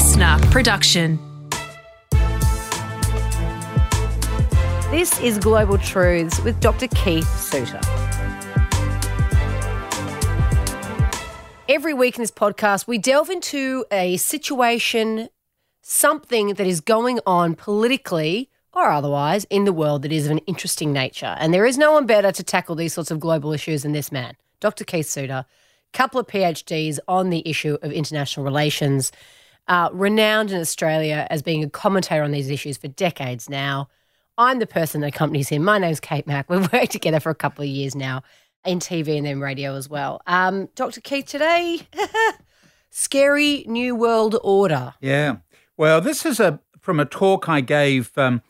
listener production. This is Global Truths with Dr. Keith Suter. Every week in this podcast, we delve into a situation, something that is going on politically or otherwise in the world that is of an interesting nature. And there is no one better to tackle these sorts of global issues than this man, Dr. Keith Suter, couple of PhDs on the issue of international relations, uh, renowned in Australia as being a commentator on these issues for decades now. I'm the person that accompanies him. My name's Kate Mack. We've worked together for a couple of years now in TV and then radio as well. Um, Dr. Keith, today, scary new world order. Yeah. Well, this is a from a talk I gave um,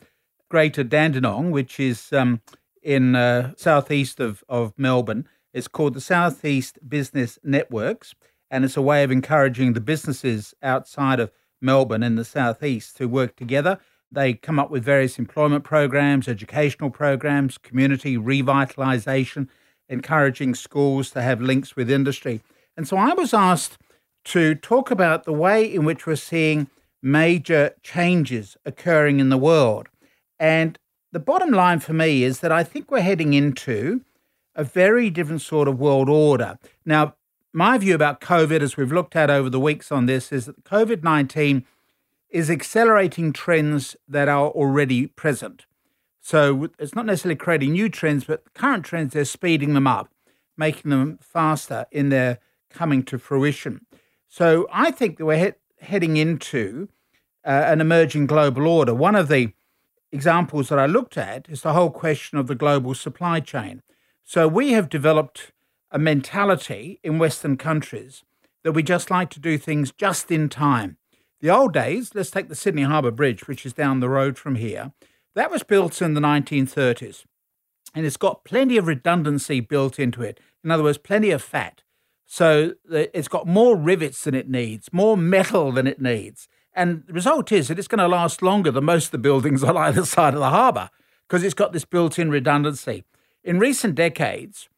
Greater Dandenong, which is um, in uh, southeast of, of Melbourne. It's called the Southeast Business Networks, and it's a way of encouraging the businesses outside of Melbourne in the southeast to work together. They come up with various employment programs, educational programs, community revitalisation, encouraging schools to have links with industry. And so I was asked to talk about the way in which we're seeing major changes occurring in the world. And the bottom line for me is that I think we're heading into a very different sort of world order. Now, my view about COVID, as we've looked at over the weeks on this, is that COVID 19 is accelerating trends that are already present. So it's not necessarily creating new trends, but current trends, they're speeding them up, making them faster in their coming to fruition. So I think that we're he- heading into uh, an emerging global order. One of the examples that I looked at is the whole question of the global supply chain. So we have developed a mentality in Western countries that we just like to do things just in time. The old days, let's take the Sydney Harbour Bridge, which is down the road from here. That was built in the 1930s, and it's got plenty of redundancy built into it. In other words, plenty of fat. So it's got more rivets than it needs, more metal than it needs. And the result is that it's going to last longer than most of the buildings on either side of the harbour because it's got this built in redundancy. In recent decades,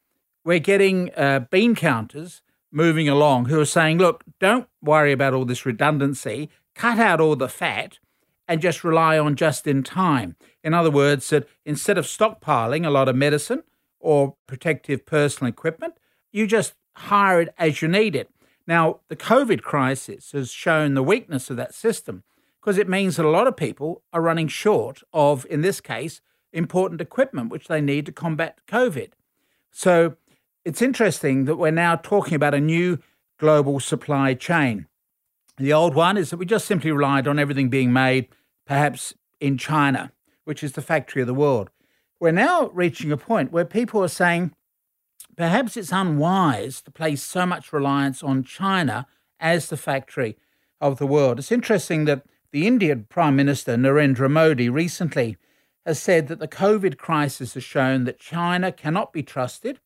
we're getting uh, bean counters moving along who are saying, look, don't worry about all this redundancy, cut out all the fat, and just rely on just in time. In other words, that instead of stockpiling a lot of medicine or protective personal equipment, you just hire it as you need it. Now, the COVID crisis has shown the weakness of that system because it means that a lot of people are running short of, in this case, important equipment which they need to combat COVID. So it's interesting that we're now talking about a new global supply chain. The old one is that we just simply relied on everything being made perhaps in China, which is the factory of the world. We're now reaching a point where people are saying perhaps it's unwise to place so much reliance on China as the factory of the world. It's interesting that the Indian Prime Minister Narendra Modi recently has said that the COVID crisis has shown that China cannot be trusted,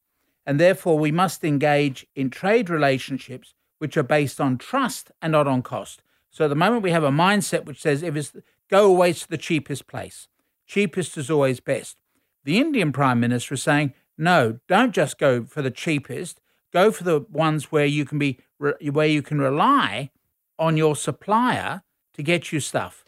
and therefore we must engage in trade relationships which are based on trust and not on cost. So at the moment, we have a mindset which says if it's go always to the cheapest place, cheapest is always best. The Indian Prime Minister is saying, no, don't just go for the cheapest. Go for the ones where you can be where you can rely on your supplier to get you stuff.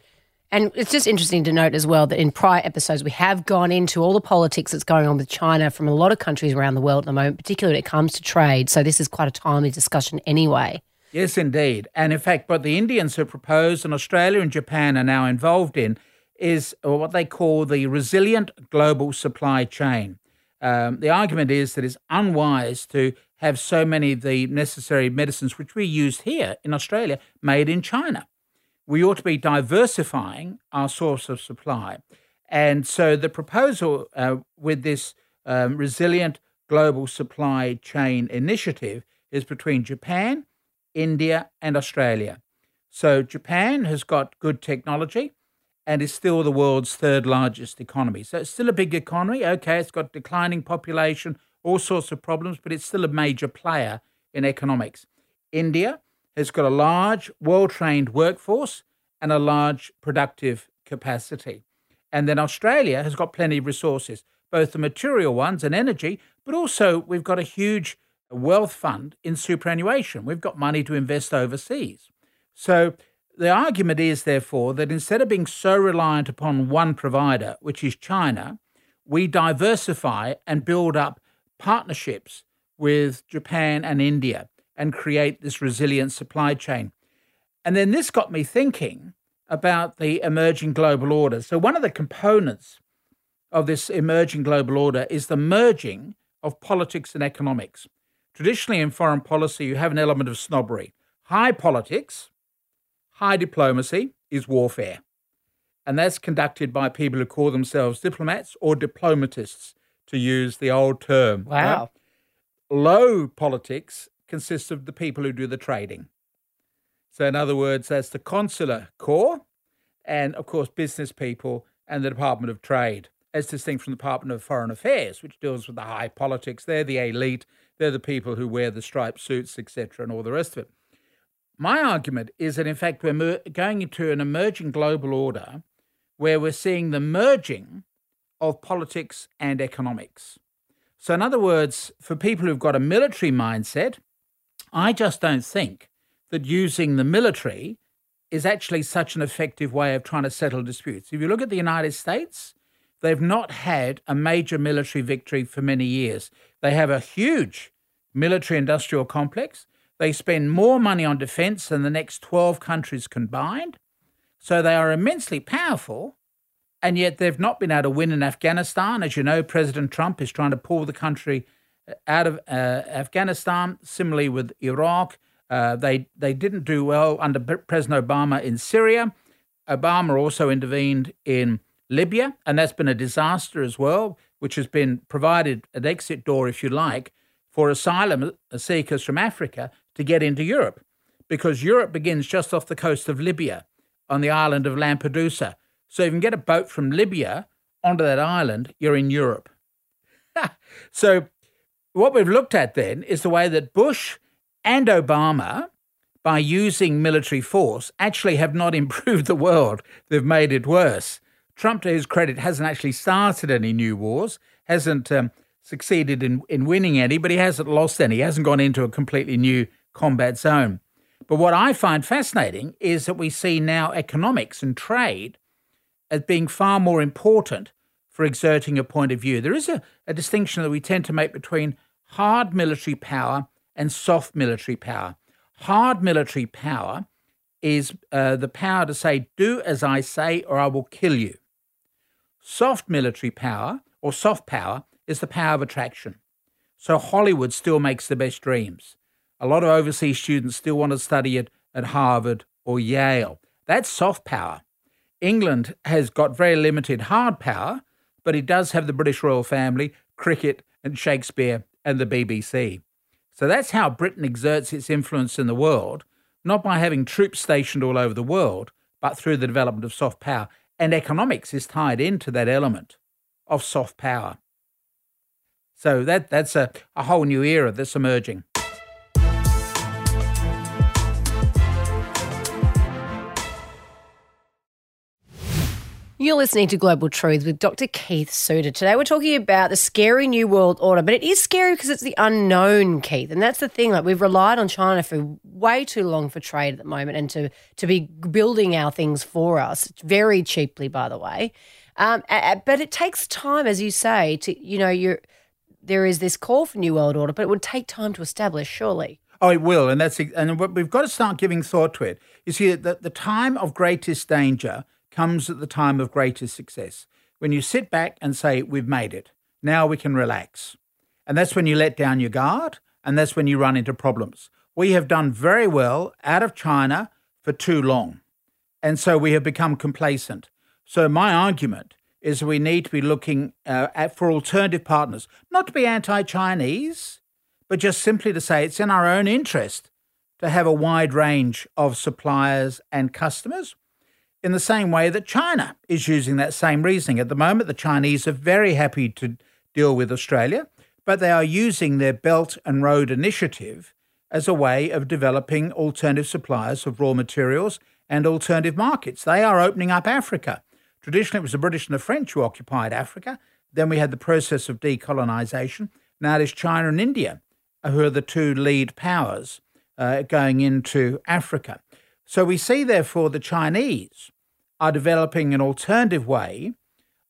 And it's just interesting to note as well that in prior episodes, we have gone into all the politics that's going on with China from a lot of countries around the world at the moment, particularly when it comes to trade. So this is quite a timely discussion anyway. Yes, indeed. And in fact, what the Indians have proposed and Australia and Japan are now involved in is what they call the resilient global supply chain. Um, the argument is that it's unwise to have so many of the necessary medicines which we use here in Australia made in China we ought to be diversifying our source of supply. And so the proposal uh, with this um, resilient global supply chain initiative is between Japan, India, and Australia. So Japan has got good technology and is still the world's third largest economy. So it's still a big economy. Okay, it's got declining population, all sorts of problems, but it's still a major player in economics. India has got a large, well trained workforce and a large productive capacity. And then Australia has got plenty of resources, both the material ones and energy, but also we've got a huge wealth fund in superannuation. We've got money to invest overseas. So the argument is, therefore, that instead of being so reliant upon one provider, which is China, we diversify and build up partnerships with Japan and India and create this resilient supply chain. And then this got me thinking about the emerging global order. So, one of the components of this emerging global order is the merging of politics and economics. Traditionally, in foreign policy, you have an element of snobbery. High politics, high diplomacy is warfare. And that's conducted by people who call themselves diplomats or diplomatists, to use the old term. Wow. Right? Low politics consists of the people who do the trading. So, in other words, that's the consular corps and, of course, business people and the Department of Trade, as distinct from the Department of Foreign Affairs, which deals with the high politics. They're the elite, they're the people who wear the striped suits, etc., and all the rest of it. My argument is that, in fact, we're going into an emerging global order where we're seeing the merging of politics and economics. So, in other words, for people who've got a military mindset, I just don't think that using the military is actually such an effective way of trying to settle disputes. If you look at the United States, they've not had a major military victory for many years. They have a huge military industrial complex. They spend more money on defense than the next 12 countries combined. So they are immensely powerful, and yet they've not been able to win in Afghanistan. As you know, President Trump is trying to pull the country out of uh, Afghanistan. Similarly with Iraq, uh, they they didn't do well under President Obama in Syria. Obama also intervened in Libya, and that's been a disaster as well, which has been provided an exit door, if you like, for asylum seekers from Africa to get into Europe, because Europe begins just off the coast of Libya on the island of Lampedusa. So if you can get a boat from Libya onto that island, you're in Europe. so what we've looked at then is the way that Bush and Obama, by using military force, actually have not improved the world. They've made it worse. Trump, to his credit, hasn't actually started any new wars, hasn't um, succeeded in, in winning any, but he hasn't lost any. He hasn't gone into a completely new combat zone. But what I find fascinating is that we see now economics and trade as being far more important for exerting a point of view. There is a, a distinction that we tend to make between hard military power and soft military power. Hard military power is uh, the power to say, do as I say, or I will kill you. Soft military power, or soft power, is the power of attraction. So Hollywood still makes the best dreams. A lot of overseas students still want to study it at Harvard or Yale. That's soft power. England has got very limited hard power, but he does have the British royal family, cricket, and Shakespeare and the BBC. So that's how Britain exerts its influence in the world, not by having troops stationed all over the world, but through the development of soft power. And economics is tied into that element of soft power. So that, that's a, a whole new era that's emerging. You're listening to Global Truth with Dr. Keith Suter. Today we're talking about the scary new world order, but it is scary because it's the unknown, Keith. And that's the thing. Like we've relied on China for way too long for trade at the moment and to to be building our things for us very cheaply, by the way. Um, but it takes time, as you say, to you know, you're there is this call for new world order, but it would take time to establish, surely. Oh, it will, and that's and we've got to start giving thought to it. You see, that the time of greatest danger comes at the time of greatest success. When you sit back and say, We've made it, now we can relax. And that's when you let down your guard, and that's when you run into problems. We have done very well out of China for too long. And so we have become complacent. So, my argument is we need to be looking uh, at, for alternative partners, not to be anti Chinese, but just simply to say it's in our own interest to have a wide range of suppliers and customers in the same way that China is using that same reasoning. At the moment, the Chinese are very happy to deal with Australia, but they are using their Belt and Road Initiative as a way of developing alternative suppliers of raw materials and alternative markets. They are opening up Africa. Traditionally, it was the British and the French who occupied Africa. Then we had the process of decolonization. Now it is China and India who are the two lead powers uh, going into Africa. So we see, therefore, the Chinese are developing an alternative way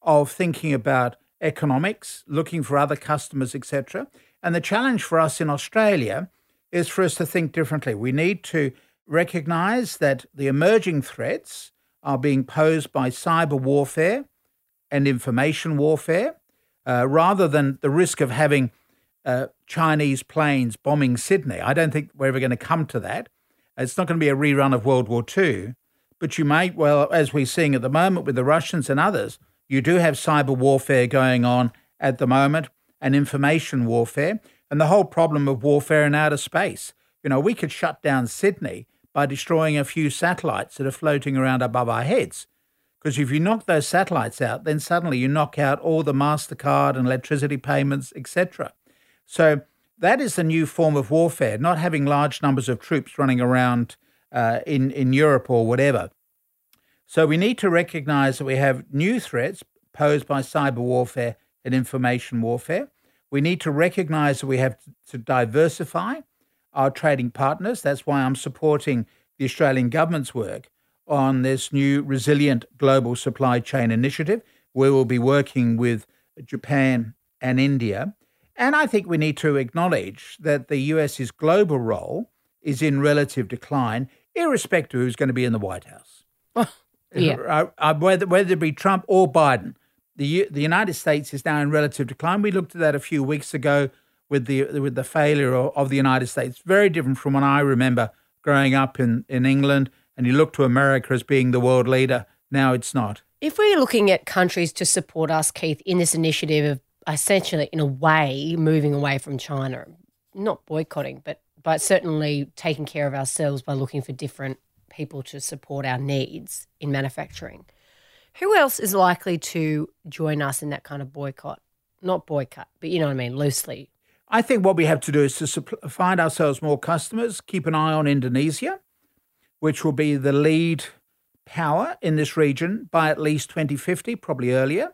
of thinking about economics, looking for other customers, etc. And the challenge for us in Australia is for us to think differently. We need to recognize that the emerging threats are being posed by cyber warfare and information warfare, uh, rather than the risk of having uh, Chinese planes bombing Sydney. I don't think we're ever going to come to that. It's not going to be a rerun of World War II, but you may, well, as we're seeing at the moment with the Russians and others, you do have cyber warfare going on at the moment and information warfare and the whole problem of warfare in outer space. You know, we could shut down Sydney by destroying a few satellites that are floating around above our heads. Because if you knock those satellites out, then suddenly you knock out all the MasterCard and electricity payments, etc. So that is the new form of warfare, not having large numbers of troops running around uh, in, in Europe or whatever. So we need to recognize that we have new threats posed by cyber warfare and information warfare. We need to recognize that we have to diversify our trading partners. That's why I'm supporting the Australian government's work on this new resilient global supply chain initiative. We will be working with Japan and India. And I think we need to acknowledge that the US's global role is in relative decline, irrespective of who's going to be in the White House. Yeah. Uh, uh, whether, whether it be Trump or Biden, the the United States is now in relative decline. We looked at that a few weeks ago with the with the failure of, of the United States. Very different from when I remember growing up in, in England, and you look to America as being the world leader. Now it's not. If we're looking at countries to support us, Keith, in this initiative of essentially, in a way, moving away from China, not boycotting, but but certainly taking care of ourselves by looking for different people to support our needs in manufacturing. Who else is likely to join us in that kind of boycott? Not boycott, but you know what I mean, loosely. I think what we have to do is to supp- find ourselves more customers, keep an eye on Indonesia, which will be the lead power in this region by at least 2050, probably earlier.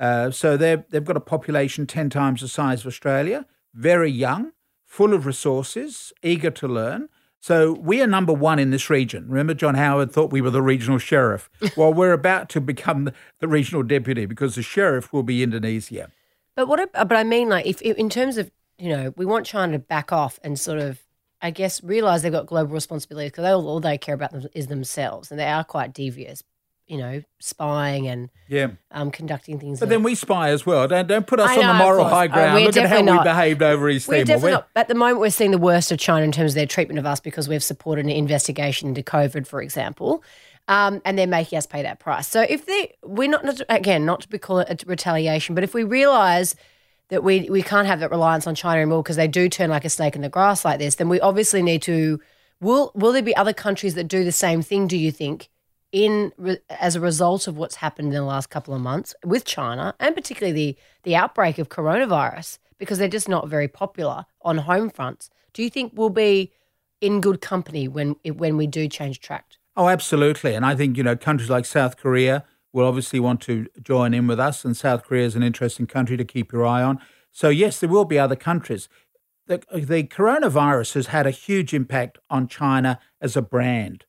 Uh, so they've, they've got a population 10 times the size of Australia, very young, full of resources, eager to learn. So we are number one in this region. Remember, John Howard thought we were the regional sheriff. well, we're about to become the regional deputy because the sheriff will be Indonesia. But what? But I mean, like, if in terms of you know, we want China to back off and sort of, I guess, realize they've got global responsibilities because all, all they care about them is themselves, and they are quite devious you know, spying and yeah, um, conducting things. But then we spy as well. Don't don't put us I on the moral high. Oh, ground. we're Look at how definitely we behaved over East We're Timor. We're- not. At the moment, we're seeing the worst of China in terms of their treatment of us because we've supported an investigation into COVID, for example, um, and they're making us pay that price. So if they, we're not, not again, not to be call it a retaliation, but if we realise that we we can't have that reliance on China anymore because they do turn like a snake in the grass like this, then we obviously need to. Will will there be other countries that do the same thing? Do you think? In as a result of what's happened in the last couple of months with China and particularly the the outbreak of coronavirus because they're just not very popular on home fronts. Do you think we'll be in good company when when we do change track? Oh, absolutely. And I think, you know, countries like South Korea will obviously want to join in with us, and South Korea is an interesting country to keep your eye on. So, yes, there will be other countries. The, the coronavirus has had a huge impact on China as a brand.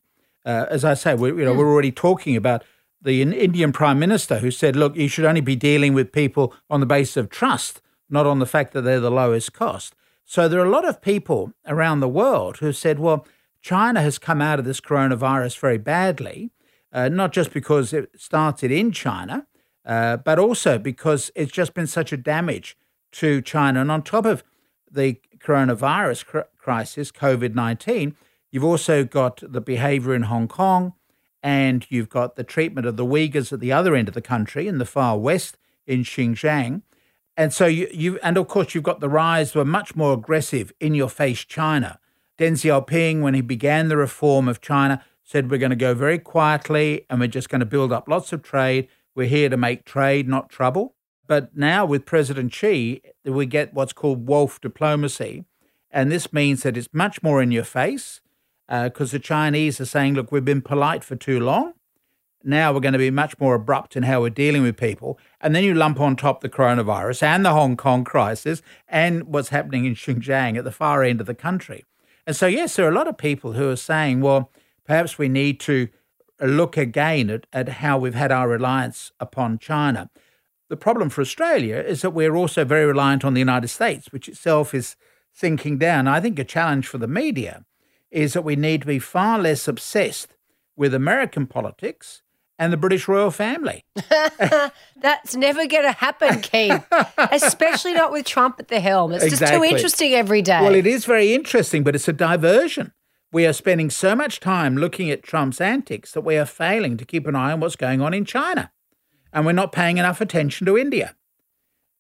Uh, as I say, we're, you know, we're already talking about the Indian Prime Minister who said, look, you should only be dealing with people on the basis of trust, not on the fact that they're the lowest cost. So there are a lot of people around the world who said, well, China has come out of this coronavirus very badly, uh, not just because it started in China, uh, but also because it's just been such a damage to China. And on top of the coronavirus cr- crisis, COVID 19, you've also got the behavior in Hong Kong, and you've got the treatment of the Uyghurs at the other end of the country in the far west in Xinjiang. And so you, you and of course you've got the rise of a much more aggressive in your face China. Deng Xiaoping, when he began the reform of China, said we're going to go very quietly and we're just going to build up lots of trade. We're here to make trade, not trouble. But now with President Xi, we get what's called wolf diplomacy. And this means that it's much more in your face Uh, because the Chinese are saying, look, we've been polite for too long. Now we're going to be much more abrupt in how we're dealing with people. And then you lump on top the coronavirus and the Hong Kong crisis and what's happening in Xinjiang at the far end of the country. And so, yes, there are a lot of people who are saying, well, perhaps we need to look again at, at how we've had our reliance upon China. The problem for Australia is that we're also very reliant on the United States, which itself is sinking down. I think a challenge for the media is that we need to be far less obsessed with American politics and the British royal family. That's never going to happen, Keith, especially not with Trump at the helm. It's Exactly. just too interesting every day. Well, it is very interesting, but it's a diversion. We are spending so much time looking at Trump's antics that we are failing to keep an eye on what's going on in China. And we're not paying enough attention to India.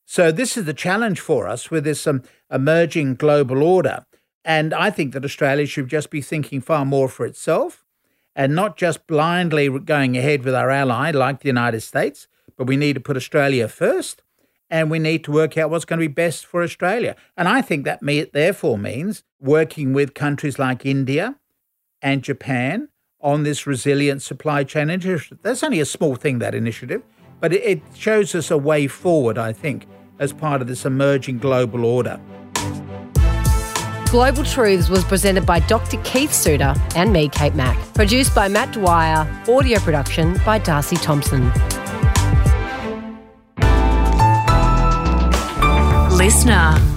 So, this is the challenge for us with this um, emerging global order. And I think that Australia should just be thinking far more for itself and not just blindly going ahead with our ally like the United States, but we need to put Australia first and we need to work out what's going to be best for Australia. And I think that therefore means working with countries like India and Japan on this resilient supply chain initiative. That's only a small thing, that initiative, but it shows us a way forward, I think, as part of this emerging global order. Global Truths was presented by Dr. Keith Suter and me, Kate Mack. Produced by Matt Dwyer. Audio production by Darcy Thompson. Listener.